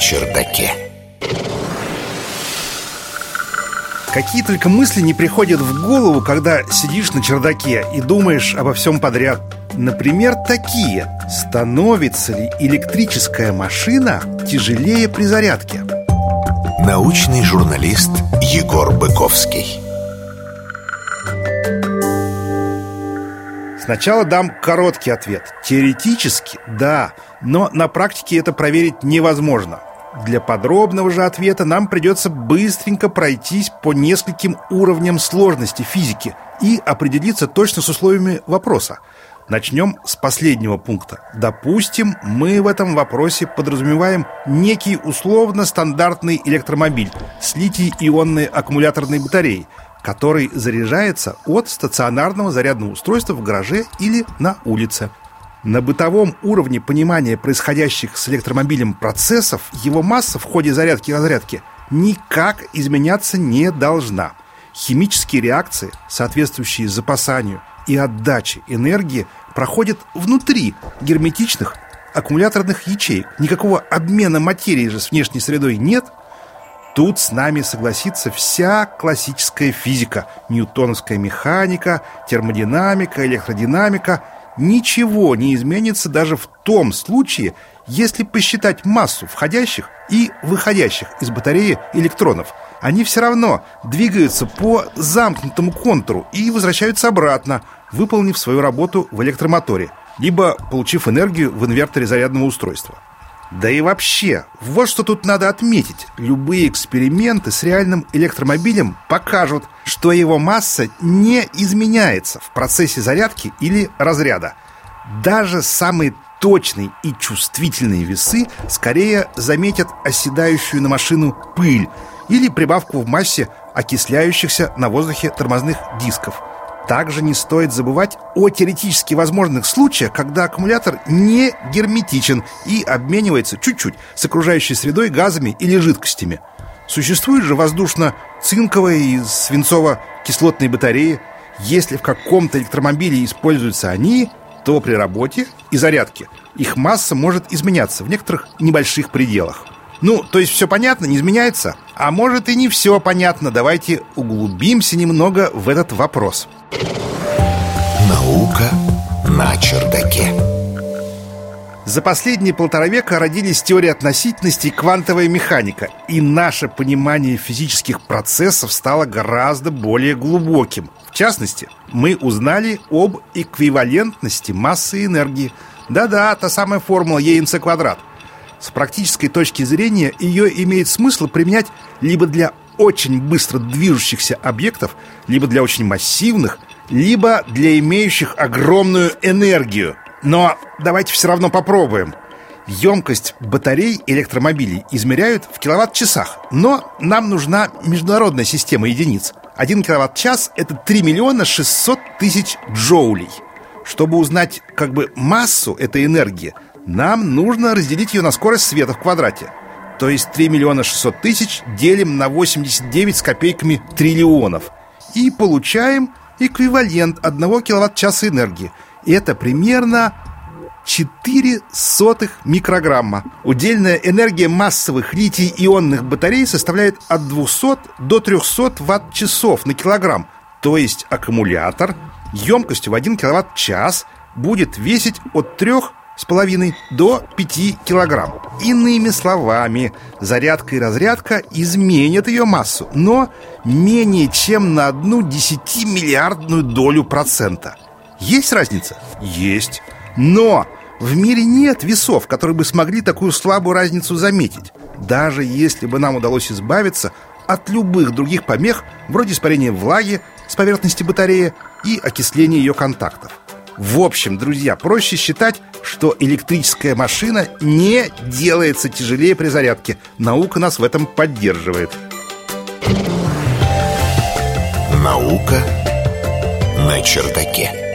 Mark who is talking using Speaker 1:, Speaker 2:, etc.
Speaker 1: чердаке.
Speaker 2: Какие только мысли не приходят в голову, когда сидишь на чердаке и думаешь обо всем подряд. Например, такие. Становится ли электрическая машина тяжелее при зарядке?
Speaker 1: Научный журналист Егор Быковский.
Speaker 2: Сначала дам короткий ответ. Теоретически, да, но на практике это проверить невозможно. Для подробного же ответа нам придется быстренько пройтись по нескольким уровням сложности физики и определиться точно с условиями вопроса. Начнем с последнего пункта. Допустим, мы в этом вопросе подразумеваем некий условно-стандартный электромобиль с литий-ионной аккумуляторной батареей, который заряжается от стационарного зарядного устройства в гараже или на улице. На бытовом уровне понимания происходящих с электромобилем процессов его масса в ходе зарядки и разрядки никак изменяться не должна. Химические реакции, соответствующие запасанию и отдаче энергии, проходят внутри герметичных аккумуляторных ячеек. Никакого обмена материи же с внешней средой нет. Тут с нами согласится вся классическая физика, ньютоновская механика, термодинамика, электродинамика – ничего не изменится даже в том случае, если посчитать массу входящих и выходящих из батареи электронов. Они все равно двигаются по замкнутому контуру и возвращаются обратно, выполнив свою работу в электромоторе, либо получив энергию в инверторе зарядного устройства. Да и вообще, вот что тут надо отметить. Любые эксперименты с реальным электромобилем покажут, что его масса не изменяется в процессе зарядки или разряда. Даже самые точные и чувствительные весы скорее заметят оседающую на машину пыль или прибавку в массе окисляющихся на воздухе тормозных дисков – также не стоит забывать о теоретически возможных случаях, когда аккумулятор не герметичен и обменивается чуть-чуть с окружающей средой газами или жидкостями. Существуют же воздушно-цинковые и свинцово-кислотные батареи. Если в каком-то электромобиле используются они, то при работе и зарядке их масса может изменяться в некоторых небольших пределах. Ну, то есть все понятно, не изменяется? А может и не все понятно. Давайте углубимся немного в этот вопрос.
Speaker 1: Наука на чердаке.
Speaker 2: За последние полтора века родились теория относительности и квантовая механика, и наше понимание физических процессов стало гораздо более глубоким. В частности, мы узнали об эквивалентности массы и энергии. Да-да, та самая формула ЕНЦ квадрат. С практической точки зрения ее имеет смысл применять либо для очень быстро движущихся объектов, либо для очень массивных, либо для имеющих огромную энергию. Но давайте все равно попробуем. Емкость батарей электромобилей измеряют в киловатт-часах, но нам нужна международная система единиц. Один киловатт-час — это 3 миллиона 600 тысяч джоулей. Чтобы узнать как бы массу этой энергии — нам нужно разделить ее на скорость света в квадрате. То есть 3 миллиона 600 тысяч делим на 89 с копейками триллионов. И получаем эквивалент 1 киловатт-часа энергии. Это примерно 4 сотых микрограмма. Удельная энергия массовых литий-ионных батарей составляет от 200 до 300 ватт-часов на килограмм. То есть аккумулятор емкостью в 1 киловатт-час будет весить от 3 с половиной до 5 килограмм. Иными словами, зарядка и разрядка изменят ее массу, но менее чем на одну десятимиллиардную долю процента. Есть разница? Есть. Но в мире нет весов, которые бы смогли такую слабую разницу заметить. Даже если бы нам удалось избавиться от любых других помех, вроде испарения влаги с поверхности батареи и окисления ее контактов. В общем, друзья, проще считать, что электрическая машина не делается тяжелее при зарядке. Наука нас в этом поддерживает.
Speaker 1: Наука на чердаке.